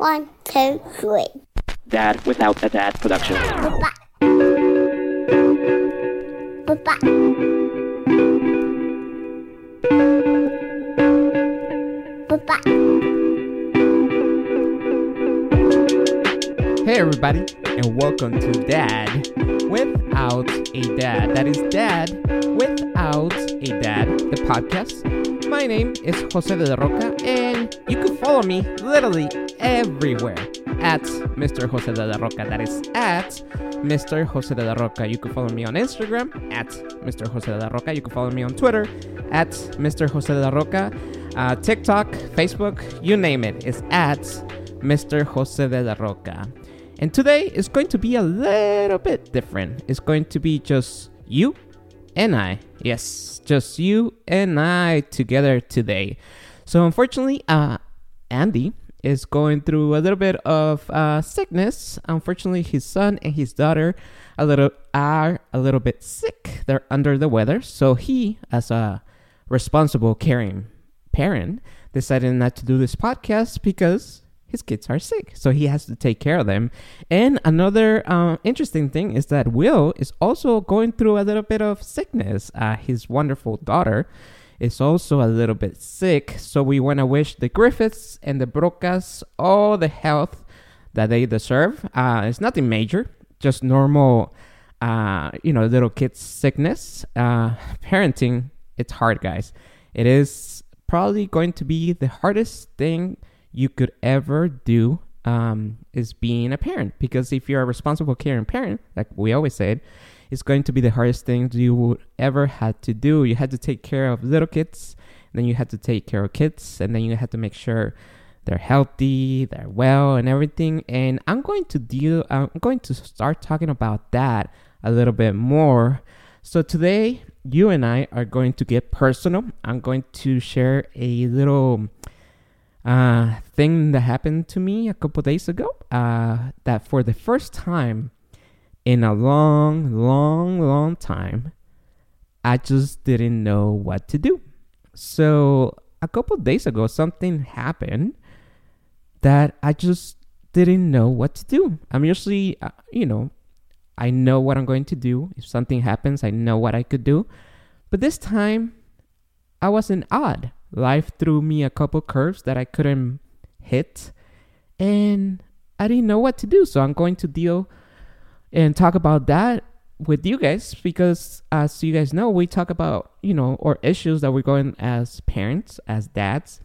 One, two, three. Dad Without a Dad production. Bye-bye. Bye-bye. Bye-bye. Hey, everybody, and welcome to Dad Without a Dad. That is Dad Without a Dad, the podcast. My name is Jose de la Roca, and you can follow me literally everywhere at Mr. Jose de la Roca. That is at Mr. Jose de la Roca. You can follow me on Instagram at Mr. Jose de la Roca. You can follow me on Twitter at Mr. Jose de la Roca. Uh, TikTok, Facebook, you name it, is at Mr. Jose de la Roca. And today is going to be a little bit different. It's going to be just you and I. Yes, just you and I together today. So unfortunately, uh, Andy is going through a little bit of uh, sickness. Unfortunately, his son and his daughter a little are a little bit sick. They're under the weather. So he, as a responsible, caring parent, decided not to do this podcast because his kids are sick. So he has to take care of them. And another uh, interesting thing is that Will is also going through a little bit of sickness. Uh, his wonderful daughter is also a little bit sick. So we want to wish the Griffiths and the Brocas all the health that they deserve. Uh, it's nothing major, just normal, uh, you know, little kids' sickness. Uh, parenting, it's hard, guys. It is probably going to be the hardest thing you could ever do um, is being a parent. Because if you're a responsible, caring parent, like we always said, it's going to be the hardest thing you would ever had to do. You had to take care of little kids, then you had to take care of kids, and then you had to make sure they're healthy, they're well, and everything. And I'm going to deal. I'm going to start talking about that a little bit more. So today, you and I are going to get personal. I'm going to share a little uh, thing that happened to me a couple days ago. Uh, that for the first time in a long, long, long time, I just didn't know what to do. So a couple days ago, something happened that I just didn't know what to do. I'm usually, uh, you know, I know what I'm going to do. If something happens, I know what I could do. But this time, I wasn't odd. Life threw me a couple curves that I couldn't hit, and I didn't know what to do. So I'm going to deal and talk about that with you guys because, as you guys know, we talk about you know or issues that we're going as parents, as dads,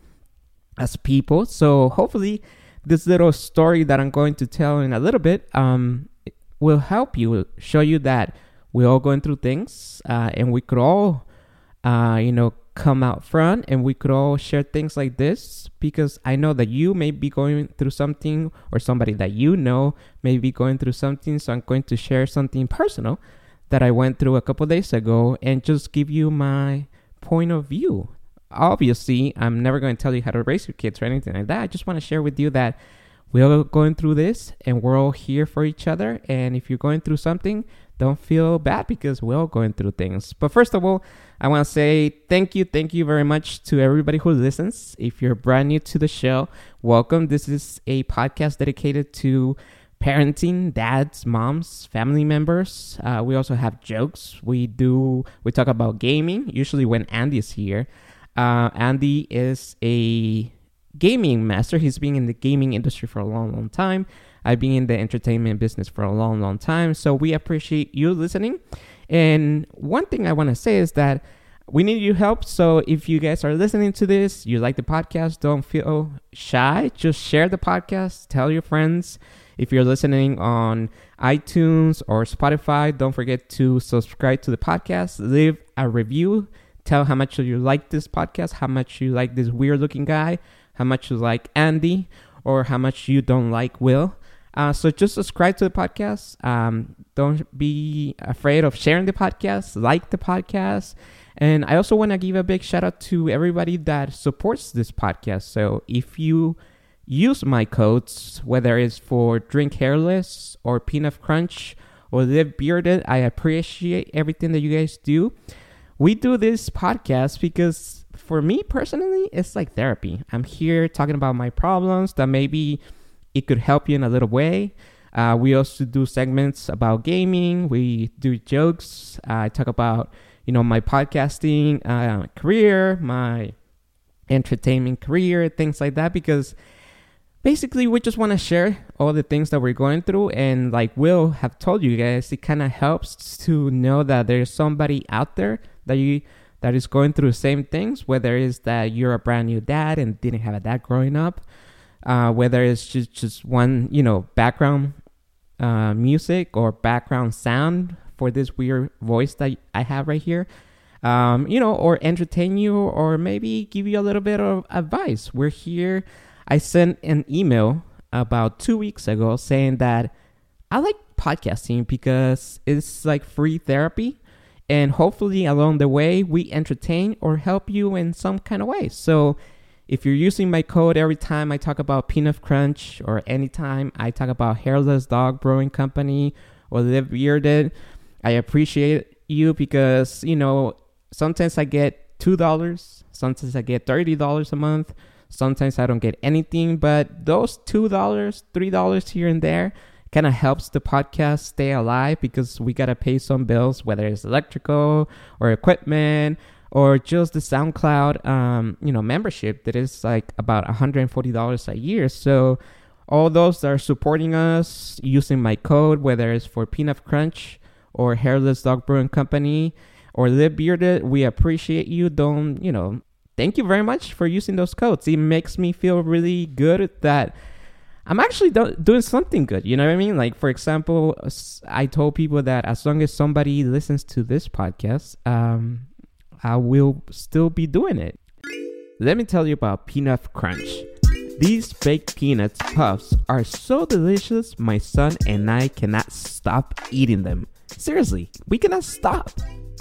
as people. So hopefully, this little story that I'm going to tell in a little bit um, will help you, show you that we're all going through things, uh, and we could all, uh, you know, come out front and we could all share things like this because I know that you may be going through something or somebody that you know may be going through something. So I'm going to share something personal that I went through a couple days ago and just give you my point of view. Obviously, I'm never going to tell you how to raise your kids or anything like that. I just want to share with you that we're all going through this and we're all here for each other. And if you're going through something, don't feel bad because we're all going through things. But first of all, I want to say thank you, thank you very much to everybody who listens. If you're brand new to the show, welcome. This is a podcast dedicated to parenting, dads, moms, family members. Uh, we also have jokes. We do, we talk about gaming, usually when Andy is here. Uh, Andy is a gaming master. He's been in the gaming industry for a long, long time. I've been in the entertainment business for a long, long time. So we appreciate you listening. And one thing I want to say is that we need your help. So if you guys are listening to this, you like the podcast, don't feel shy. Just share the podcast, tell your friends. If you're listening on iTunes or Spotify, don't forget to subscribe to the podcast, leave a review, tell how much you like this podcast, how much you like this weird looking guy, how much you like Andy, or how much you don't like Will. Uh, so just subscribe to the podcast. Um, don't be afraid of sharing the podcast. Like the podcast. And I also want to give a big shout out to everybody that supports this podcast. So if you use my codes, whether it's for Drink Hairless or Pnuff Crunch or Live Bearded, I appreciate everything that you guys do. We do this podcast because for me personally, it's like therapy. I'm here talking about my problems that maybe it could help you in a little way. Uh, we also do segments about gaming. We do jokes. I talk about you know my podcasting uh, career, my entertainment career, things like that. Because basically, we just want to share all the things that we're going through, and like Will have told you guys, it kind of helps to know that there's somebody out there that you that is going through the same things. Whether it's that you're a brand new dad and didn't have a dad growing up. Uh, whether it's just, just one, you know, background uh, music or background sound for this weird voice that I have right here. Um, you know, or entertain you, or maybe give you a little bit of advice. We're here. I sent an email about two weeks ago saying that I like podcasting because it's like free therapy, and hopefully along the way we entertain or help you in some kind of way. So if you're using my code every time I talk about Pnuff Crunch or anytime I talk about Hairless Dog Brewing Company or Live Bearded, I appreciate you because, you know, sometimes I get $2, sometimes I get $30 a month, sometimes I don't get anything, but those $2, $3 here and there kind of helps the podcast stay alive because we got to pay some bills, whether it's electrical or equipment or just the SoundCloud, um, you know, membership that is like about $140 a year. So all those that are supporting us using my code, whether it's for Pnuff Crunch or Hairless Dog Brewing Company or Live Bearded, we appreciate you. Don't, you know, thank you very much for using those codes. It makes me feel really good that I'm actually do- doing something good. You know what I mean? Like, for example, I told people that as long as somebody listens to this podcast, um, I will still be doing it. Let me tell you about Pnuff Crunch. These baked peanuts puffs are so delicious, my son and I cannot stop eating them. Seriously, we cannot stop.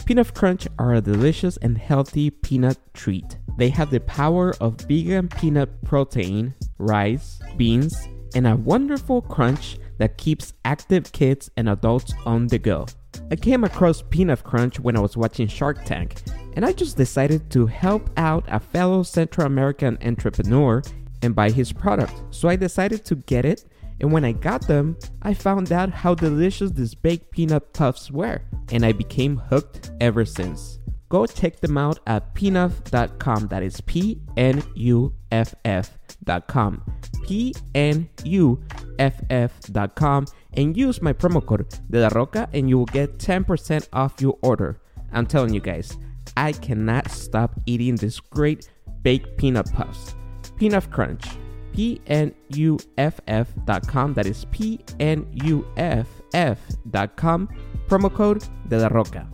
Pnuff Crunch are a delicious and healthy peanut treat. They have the power of vegan peanut protein, rice, beans, and a wonderful crunch that keeps active kids and adults on the go. I came across Pnuff Crunch when I was watching Shark Tank, and I just decided to help out a fellow Central American entrepreneur and buy his product. So I decided to get it, and when I got them, I found out how delicious these baked peanut puffs were, and I became hooked ever since. Go check them out at pnuff.com. That is P N U F F.com. P N U F F.com and use my promo code De La Roca and you will get 10% off your order. I'm telling you guys, I cannot stop eating this great baked peanut puffs. Pnuff Crunch. P N U F F dot com. That is P N U F F dot com. Promo code De La Roca.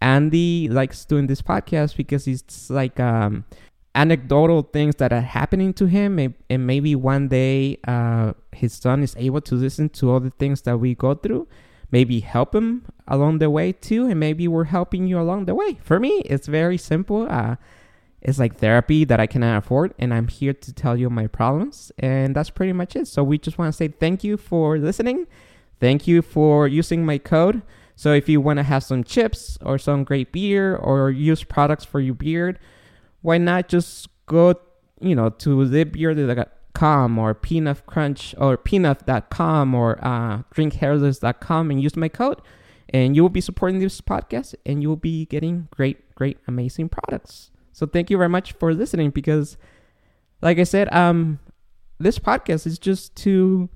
Andy likes doing this podcast because it's like um, anecdotal things that are happening to him, and maybe one day uh, his son is able to listen to all the things that we go through maybe help him along the way too and maybe we're helping you along the way. For me it's very simple. Uh, it's like therapy that i cannot afford and i'm here to tell you my problems and that's pretty much it. So we just want to say thank you for listening. Thank you for using my code. So if you want to have some chips or some great beer or use products for your beard why not just go you know to the beard com or pnuff crunch or pnuff.com or uh, drinkhairless.com and use my code and you will be supporting this podcast and you will be getting great great amazing products. So thank you very much for listening because like i said um this podcast is just to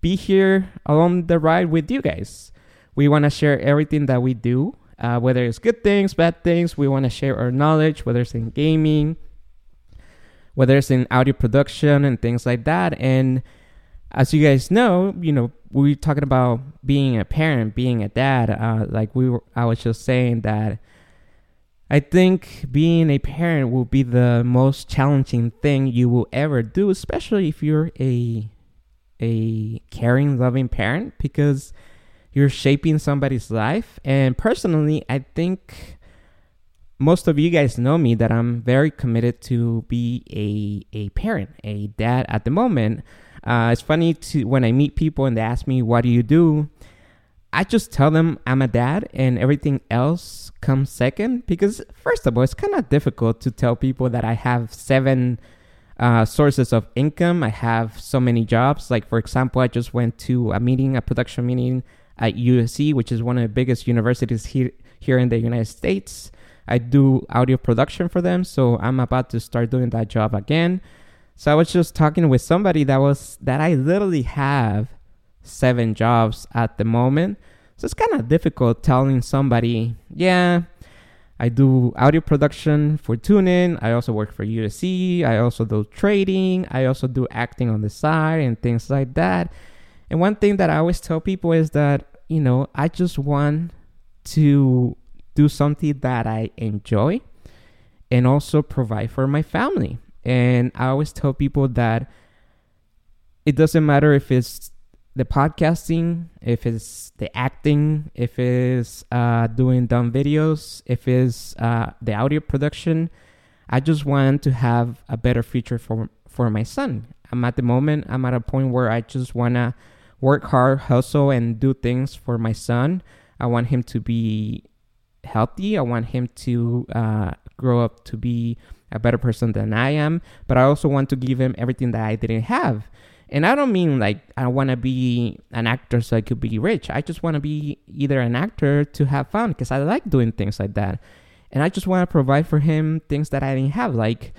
be here along the ride with you guys. We want to share everything that we do uh, whether it's good things bad things we want to share our knowledge whether it's in gaming whether it's in audio production and things like that. And as you guys know, you know, we're talking about being a parent, being a dad. Uh, like we were, I was just saying that I think being a parent will be the most challenging thing you will ever do, especially if you're a a caring, loving parent, because you're shaping somebody's life. And personally, I think most of you guys know me that I'm very committed to be a, a parent, a dad at the moment. Uh, it's funny to when I meet people and they ask me, "What do you do?" I just tell them I'm a dad, and everything else comes second. Because first of all, it's kind of difficult to tell people that I have seven uh, sources of income. I have so many jobs. Like, for example, I just went to a meeting, a production meeting at USC, which is one of the biggest universities here, here in the United States. I do audio production for them, so I'm about to start doing that job again. So I was just talking with somebody that was that I literally have seven jobs at the moment. So it's kind of difficult telling somebody, yeah, I do audio production for TuneIn. I also work for USC. I also do trading. I also do acting on the side and things like that. And one thing that I always tell people is that, you know, I just want to do something that I enjoy and also provide for my family. And I always tell people that it doesn't matter if it's the podcasting, if it's the acting, if it's uh, doing dumb videos, if it's uh, the audio production. I just want to have a better future for for my son. I'm at the moment. I'm at a point where I just wanna work hard, hustle, and do things for my son. I want him to be healthy. I want him to uh, grow up to be a better person than I am. But I also want to give him everything that I didn't have. And I don't mean like I want to be an actor so I could be rich. I just want to be either an actor to have fun because I like doing things like that. And I just want to provide for him things that I didn't have. Like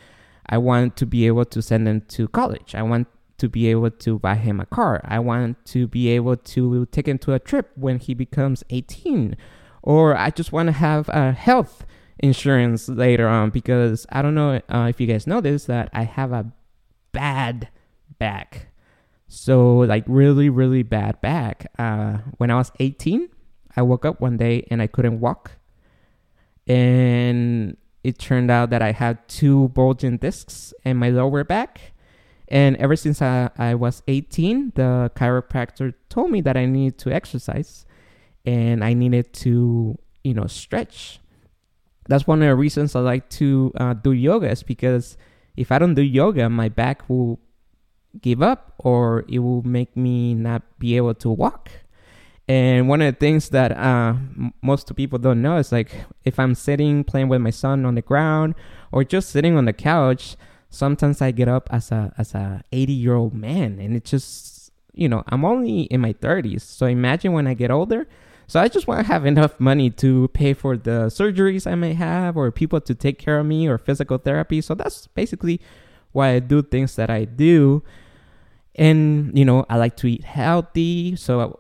I want to be able to send him to college. I want to be able to buy him a car. I want to be able to take him to a trip when he becomes 18. Or I just want to have a health insurance later on because I don't know uh, if you guys know this that I have a bad back. So like really really bad back. Uh, when I was 18, I woke up one day and I couldn't walk, and it turned out that I had two bulging discs in my lower back. And ever since I, I was 18, the chiropractor told me that I needed to exercise and I needed to, you know, stretch. That's one of the reasons I like to uh, do yoga is because if I don't do yoga, my back will give up or it will make me not be able to walk. And one of the things that uh, most people don't know is like if I'm sitting playing with my son on the ground or just sitting on the couch, sometimes I get up as a as a 80 year old man, and it just you know I'm only in my 30s. So imagine when I get older. So I just want to have enough money to pay for the surgeries I may have, or people to take care of me, or physical therapy. So that's basically why I do things that I do. And you know i like to eat healthy. So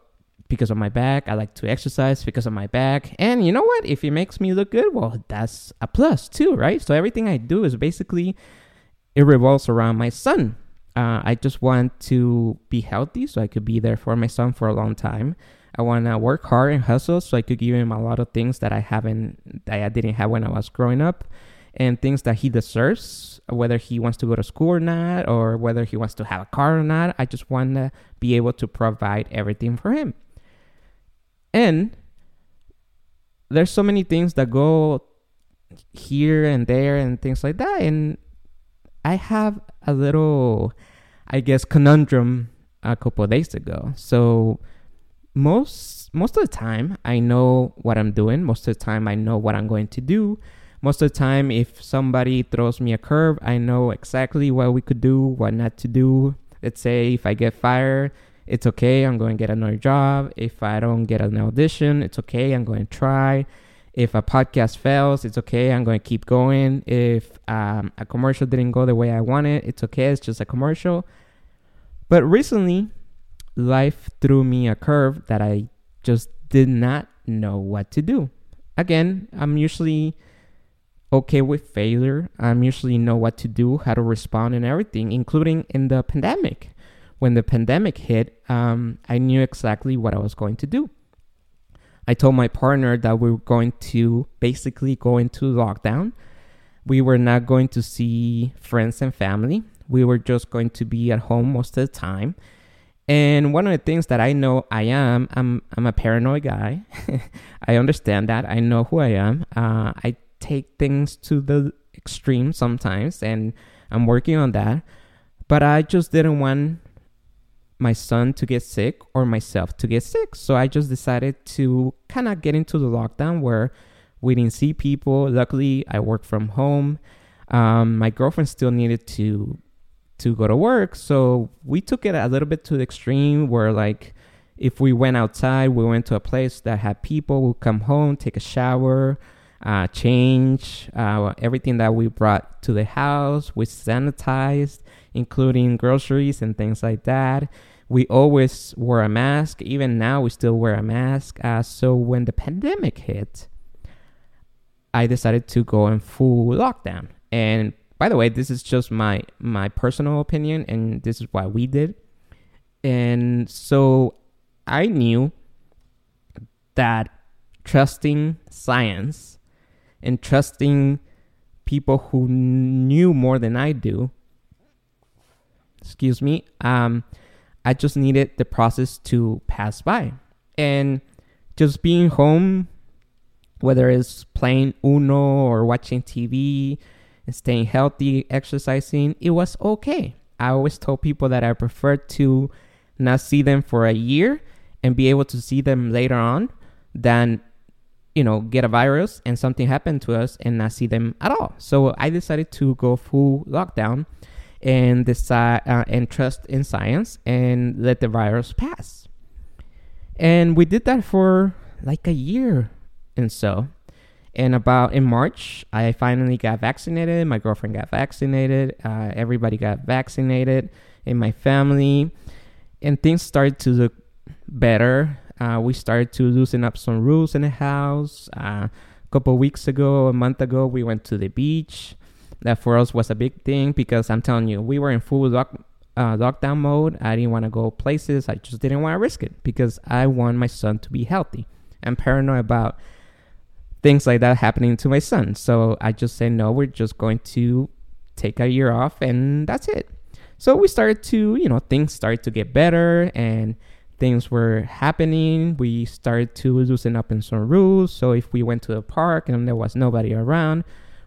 because of my back i like to exercise because of my back. And you know what? If it makes me look good well that's a plus too right? So everything i do is basically it revolves around my son. Uh, i just want to be healthy so i could be there for my son for a long time i want to work hard and hustle so i could give him a lot of things that i haven't that i didn't have when i was growing up and things that he deserves, whether he wants to go to school or not, or whether he wants to have a car or not. I just want to be able to provide everything for him. And there's so many things that go here and there and things like that. And I have a little, I guess, conundrum a couple days ago. So most most of the time I know what I'm doing. Most of the time I know what I'm going to do. Most of the time if somebody throws me a curve i know exactly what we could do what not to do. Let's say if i get fired it's okay i'm going to get another job. If i don't get an audition it's okay i'm going to try. If a podcast fails it's okay i'm going to keep going. If um, a commercial didn't go the way i wanted it's okay it's just a commercial. But recently life threw me a curve that i just did not know what to do again i'm usually okay with failure. I'm usually know what to do, how to respond, and everything, including in the pandemic. When the pandemic hit, um, I knew exactly what I was going to do. I told my partner that we were going to basically go into lockdown. We were not going to see friends and family. We were just going to be at home most of the time. And one of the things that I know I am, I'm I'm a paranoid guy. I understand that. I know who I am. Uh, I take things to the extreme sometimes, and I'm working on that. But I just didn't want my son to get sick or myself to get sick. So I just decided to kind of get into the lockdown where we didn't see people. Luckily, I work from home. Um, my girlfriend still needed to to go to work. So we took it a little bit to the extreme where like if we went outside, we went to a place that had people, we'll come home, take a shower, uh, change uh, everything that we brought to the house. We sanitized, including groceries and things like that. We always wore a mask. Even now, we still wear a mask. Uh, so when the pandemic hit, I decided to go in full lockdown. And by the way, this is just my my personal opinion, and this is what we did. And so I knew that trusting science and trusting people who knew more than I do, excuse me, um, I just needed the process to pass by. And just being home, whether it's playing Uno or watching TV and staying healthy, exercising, it was okay. I always told people that I prefer to not see them for a year and be able to see them later on than you know get a virus and something happen to us and not see them at all. So i decided to go full lockdown and decide uh, and trust in science and let the virus pass. And we did that for like a year and so and about in march i finally got vaccinated my girlfriend got vaccinated uh, everybody got vaccinated in my family and things started to look better. Uh, we started to loosen up some rules in the house. Uh, a couple weeks ago, a month ago, we went to the beach. That for us was a big thing because I'm telling you, we were in full lock, uh, lockdown mode. I didn't want to go places. I just didn't want to risk it because I want my son to be healthy. I'm paranoid about things like that happening to my son. So I just said, no, we're just going to take a year off and that's it. So we started to, you know, things started to get better and things were happening. We started to loosen up in some rules. So if we went to the park and there was nobody around,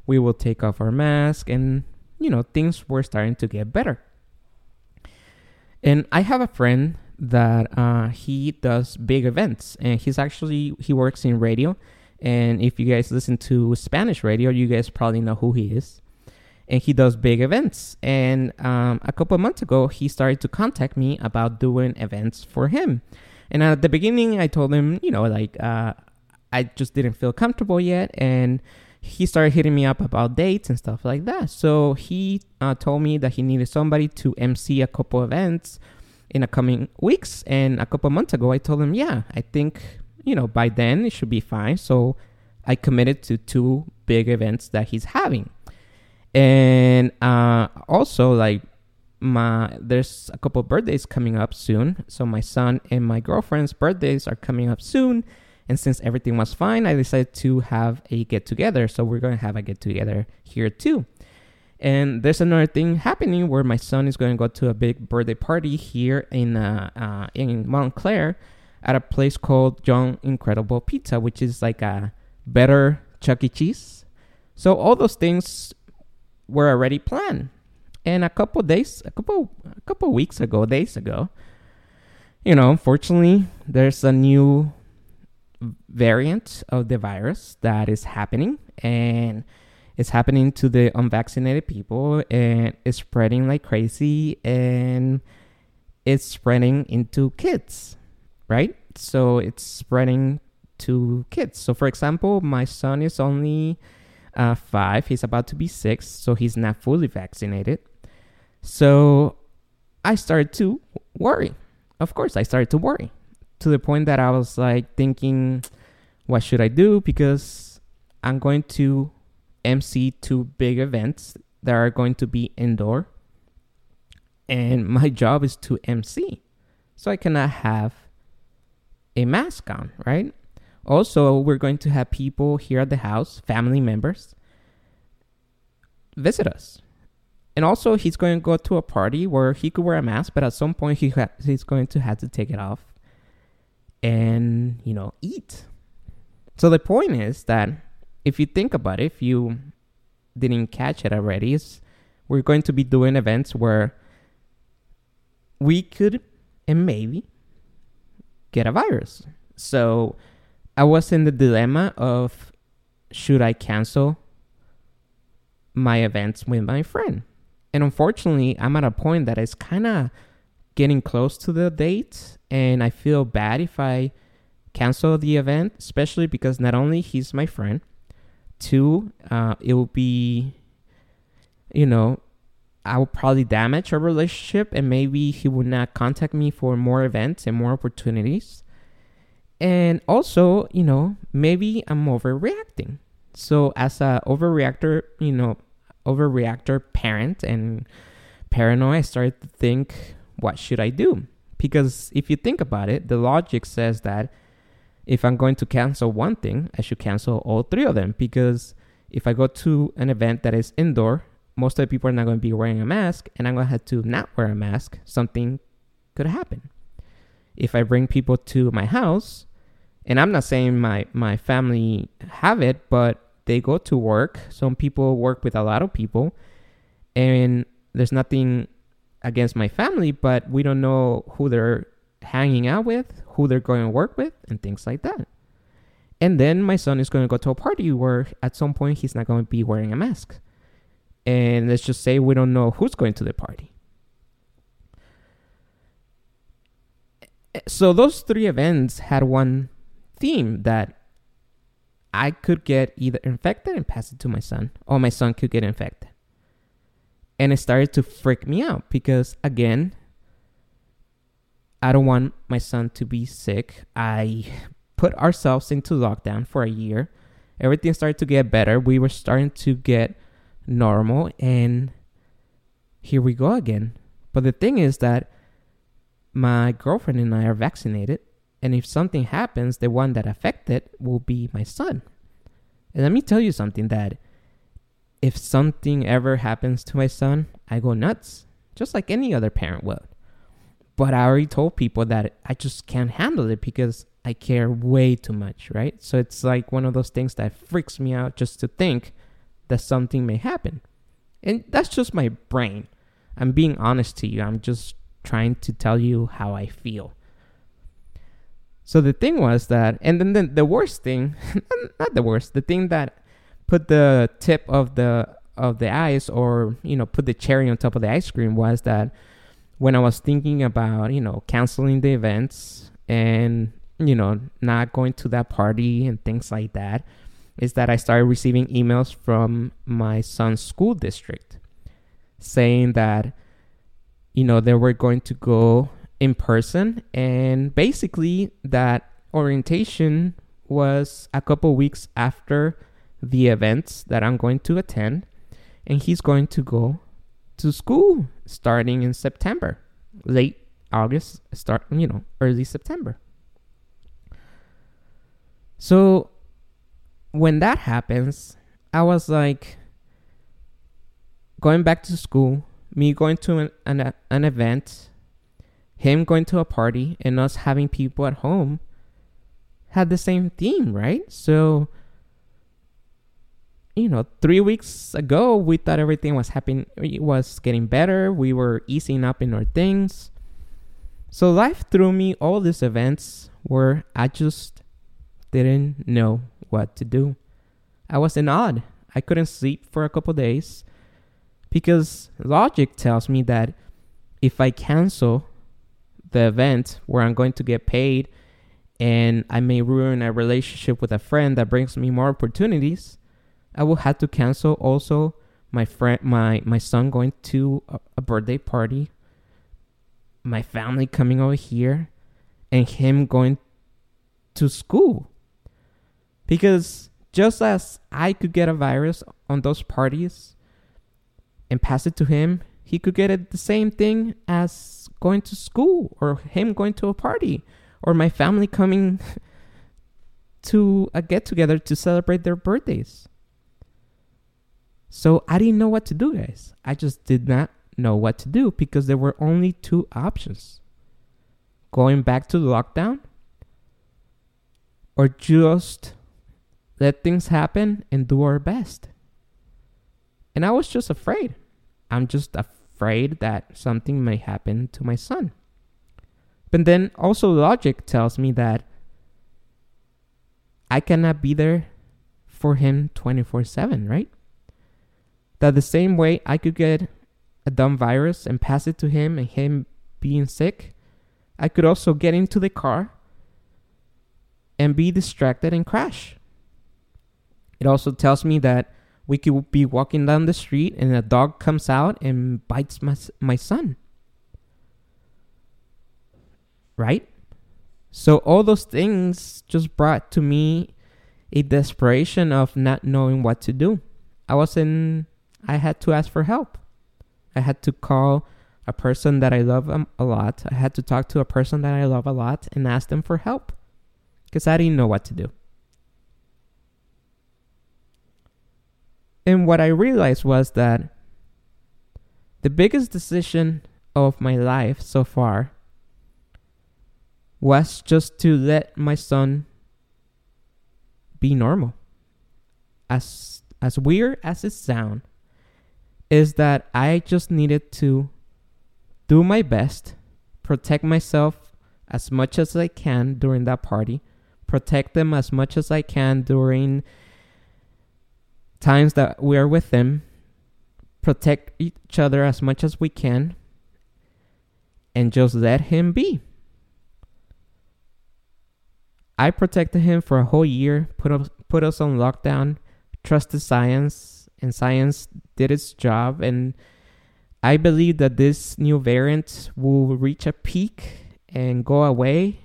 we will take off our mask and, you know, things were starting to get better. And I have a friend that uh, he does big events and he's actually, he works in radio. And if you guys listen to Spanish radio, you guys probably know who he is and he does big events. And um, a couple months ago, he started to contact me about doing events for him. And at the beginning, I told him, you know, like uh, I just didn't feel comfortable yet, and he started hitting me up about dates and stuff like that. So he uh, told me that he needed somebody to MC a couple events in the coming weeks. And a couple months ago, I told him, yeah, I think you know by then it should be fine. So I committed to two big events that he's having. And uh, also like my there's a couple birthdays coming up soon. So my son and my girlfriend's birthdays are coming up soon. And since everything was fine i decided to have a get together. So we're to have a get together here too. And there's another thing happening where my son is to go to a big birthday party here in uh, uh, in Montclair at a place called John Incredible Pizza, which is like a better Chuck E. Cheese. So all those things were already planned. And a couple days, a couple, a couple weeks ago, days ago, you know, unfortunately, there's a new variant of the virus that is happening, and it's happening to the unvaccinated people, and it's spreading like crazy, and it's spreading into kids, right? So it's spreading to kids. So, for example, my son is only uh, five. He's about to be six, so he's not fully vaccinated. So I started to worry. Of course, I started to worry to the point that I was like thinking, what should I do? Because I'm going to MC two big events that are going to be indoor. And my job is to MC. So I cannot have a mask on, right? Also, we're going to have people here at the house, family members, visit us. And also, he's going to go to a party where he could wear a mask, but at some point, he ha- he's going to have to take it off and, you know, eat. So the point is that if you think about it, if you didn't catch it already, is we're going to be doing events where we could and maybe get a virus. So I was in the dilemma of should I cancel my events with my friend? And unfortunately, I'm at a point that it's kind of getting close to the date, and I feel bad if I cancel the event, especially because not only he's my friend, two, uh, it will be, you know, I will probably damage our relationship, and maybe he would not contact me for more events and more opportunities. And also, you know, maybe I'm overreacting. So as a overreactor, you know, overreactor parent and paranoid, I started to think, what should I do? Because if you think about it, the logic says that if I'm going to cancel one thing, I should cancel all three of them. Because if I go to an event that is indoor, most of the people are not going to be wearing a mask, and I'm going to have to not wear a mask. Something could happen. If I bring people to my house, and I'm not saying my my family have it, but they go to work. Some people work with a lot of people, and there's nothing against my family, but we don't know who they're hanging out with, who they're going to work with, and things like that. And then my son is going to go to a party where at some point he's not going to be wearing a mask. And let's just say we don't know who's going to the party. So those three events had one theme that I could get either infected and pass it to my son, or my son could get infected. And it started to freak me out because, again, I don't want my son to be sick. I put ourselves into lockdown for a year. Everything started to get better. We were starting to get normal, and here we go again. But the thing is that my girlfriend and I are vaccinated, and if something happens, the one that affected will be my son. And let me tell you something that if something ever happens to my son, I go nuts, just like any other parent would. But I already told people that I just can't handle it because I care way too much, right? So it's like one of those things that freaks me out just to think that something may happen. And that's just my brain. I'm being honest to you. I'm just trying to tell you how I feel. So the thing was that, and then the, the worst thing, not the worst, the thing that put the tip of the of the ice, or you know, put the cherry on top of the ice cream, was that when I was thinking about you know canceling the events and you know not going to that party and things like that, is that I started receiving emails from my son's school district saying that you know they were going to go in person and basically that orientation was a couple weeks after the events that I'm going to attend and he's going to go to school starting in September late August start you know early September. So when that happens I was like going back to school me going to an, an, an event him going to a party and us having people at home had the same theme, right? So, you know, three weeks ago, we thought everything was happening, it was getting better. We were easing up in our things. So, life threw me all these events where I just didn't know what to do. I was in odd. I couldn't sleep for a couple days because logic tells me that if I cancel the event where I'm going to get paid and I may ruin a relationship with a friend that brings me more opportunities, I will have to cancel also my friend my my son going to a, birthday party, my family coming over here, and him going to school. Because just as I could get a virus on those parties and pass it to him, he could get it the same thing as going to school or him going to a party or my family coming to a get together to celebrate their birthdays. So I didn't know what to do, guys. I just did not know what to do because there were only two options going back to the lockdown or just let things happen and do our best. And I was just afraid. I'm just afraid that something may happen to my son. But then also logic tells me that I cannot be there for him 24 7, right? That the same way I could get a dumb virus and pass it to him and him being sick, I could also get into the car and be distracted and crash. It also tells me that we could be walking down the street and a dog comes out and bites my, my son. Right? So all those things just brought to me a desperation of not knowing what to do. I was in I had to ask for help. I had to call a person that I love um, a lot. I had to talk to a person that I love a lot and ask them for help because I didn't know what to do. And what I realized was that the biggest decision of my life so far was just to let my son be normal. As as weird as it sounds, is that I just needed to do my best, protect myself as much as I can during that party, protect them as much as I can during times that we are with them, protect each other as much as we can, and just let him be. I protected him for a whole year, put us, put us on lockdown, trusted science, and science did its job. And I believe that this new variant will reach a peak and go away,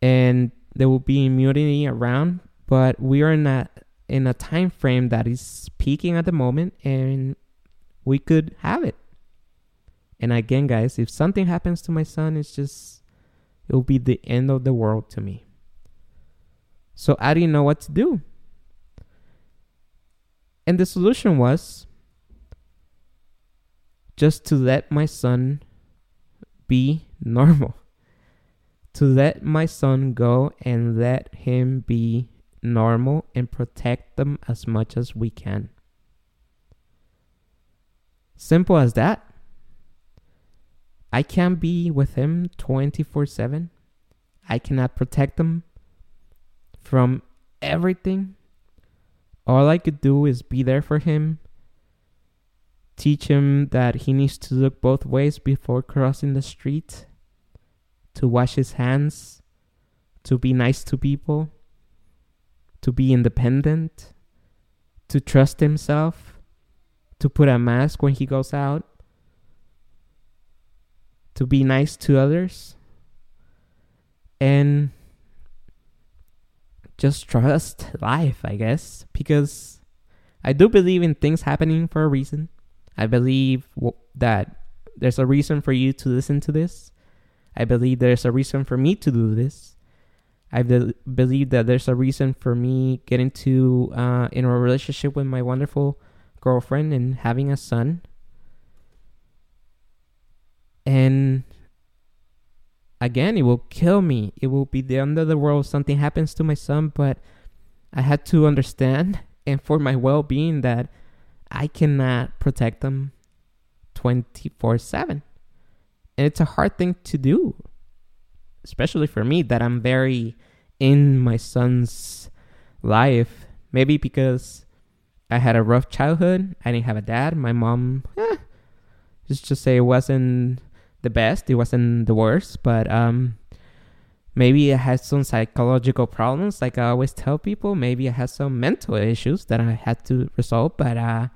and there will be immunity around. But we are in a in a time frame that is peaking at the moment, and we could have it. And again, guys, if something happens to my son, it's just it will be the end of the world to me. So I didn't know what to do. And the solution was just to let my son be normal. To let my son go and let him be normal and protect them as much as we can. Simple as that. I can't be with him 24 7. I cannot protect him from everything. All I could do is be there for him, teach him that he needs to look both ways before crossing the street, to wash his hands, to be nice to people, to be independent, to trust himself, to put a mask when he goes out, to be nice to others, and just trust life, I guess, because I do believe in things happening for a reason. I believe w- that there's a reason for you to listen to this. I believe there's a reason for me to do this. I be- believe that there's a reason for me getting to uh, in a relationship with my wonderful girlfriend and having a son. And again, it will kill me. It will be the end of the world. Something happens to my son, but I had to understand, and for my well being, that I cannot protect them 24 7. And it's a hard thing to do, especially for me, that I'm very in my son's life. Maybe because I had a rough childhood. I didn't have a dad. My mom, eh, just to say, it wasn't the best. It wasn't the worst, but um, maybe I had some psychological problems. Like I always tell people, maybe I had some mental issues that I had to resolve. But uh,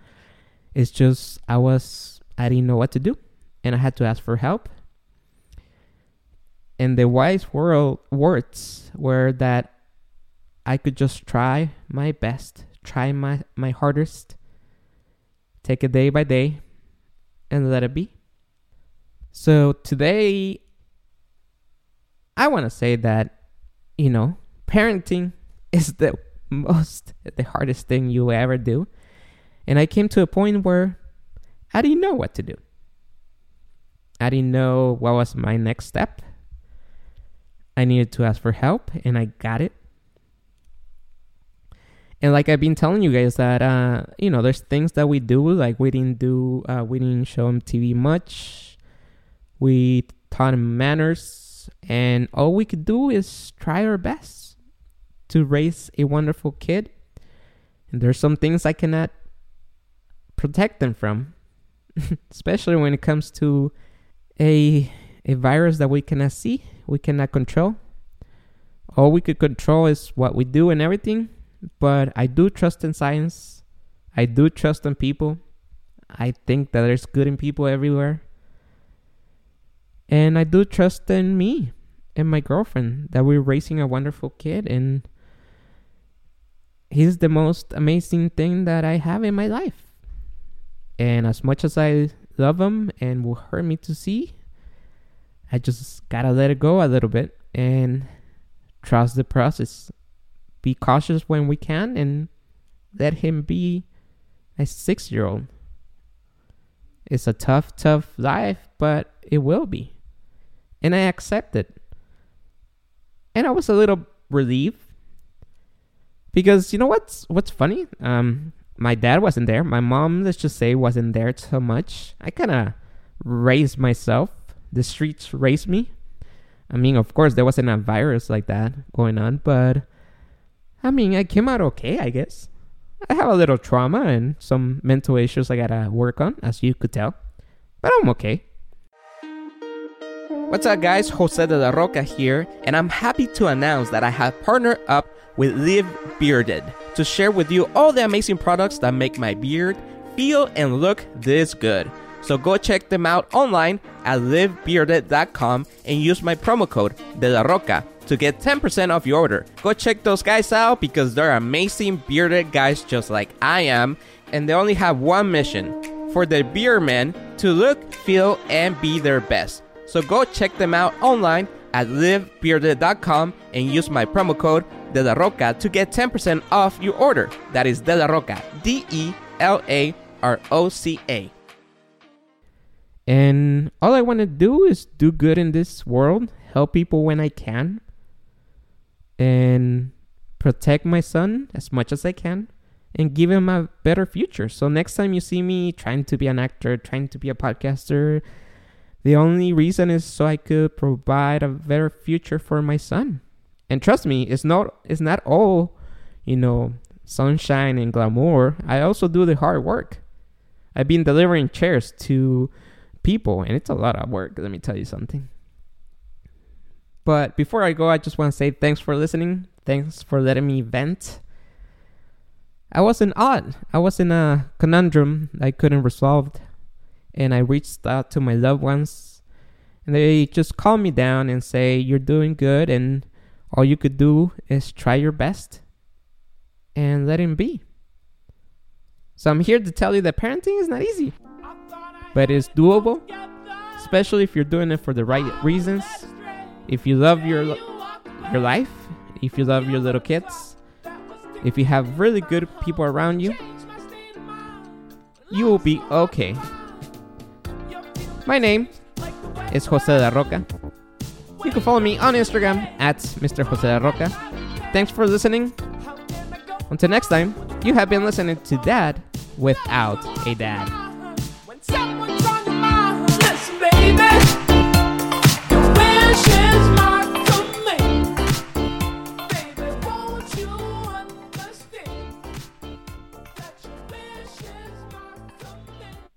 it's just I was I didn't know what to do, and I had to ask for help. And the wise world words were that I could just try my best, try my my hardest, take it day by day, and let it be. So today, I want to say that, you know, parenting is the most, the hardest thing you ever do. And I came to a point where I didn't know what to do. I didn't know what was my next step. I needed to ask for help, and I got it. And like I've been telling you guys that uh, you know, there's things that we do like we didn't do, uh, we didn't show him TV much we taught him manners, and all we could do is try our best to raise a wonderful kid. And there's some things I cannot protect them from. especially when it comes to a a virus that we cannot see, we cannot control. All we could control is what we do and everything. But I do trust in science. I do trust in people. I think that there's good in people everywhere. And I do trust in me and my girlfriend that we're raising a wonderful kid and he's the most amazing thing that I have in my life. And as much as I love him and will hurt me to see, I just gotta let it go a little bit and trust the process. Be cautious when we can and let him be a six year old. It's a tough, tough life, but it will be. And I accept it. And I was a little relieved because you know what's what's funny? Um, my dad wasn't there. My mom, let's just say, wasn't there so much. I kind of raised myself. The streets raised me. I mean, of course, there wasn't a virus like that going on, but I mean, I came out okay, I guess. I have a little trauma and some mental issues I gotta work on, as you could tell, but I'm okay. What's up, guys? Jose de la Roca here, and I'm happy to announce that I have partnered up with Live Bearded to share with you all the amazing products that make my beard feel and look this good. So go check them out online at livebearded.com and use my promo code De La Roca to get 10% off your order. Go check those guys out because they're amazing bearded guys just like I am, and they only have one mission for the beer men to look, feel, and be their best. So go check them out online at livebearded.com and use my promo code De La Roca to get 10% off your order. That is De La Roca, D E L A R O C A. And all I want to do is do good in this world, help people when I can, and protect my son as much as I can, and give him a better future. So next time you see me trying to be an actor, trying to be a podcaster, the only reason is so I could provide a better future for my son. And trust me, it's not it's not all, you know, sunshine and glamour. I also do the hard work. I've been delivering chairs to people and it's a lot of work, let me tell you something. But before I go, I just want to say thanks for listening. Thanks for letting me vent. I was in odd. I was in a conundrum I couldn't resolve and I reached out to my loved ones and they just calm me down and say you're doing good and all you could do is try your best and let him be. So I'm here to tell you that parenting is not easy, but it's doable, especially if you're doing it for the right reasons. If you love your your life, if you love your little kids, if you have really good people around you, you will be okay. My name is Jose la Roca. You can follow me on Instagram at Mr. Jose la Roca. Thanks for listening. Until next time, you have been listening to Dad without a Dad.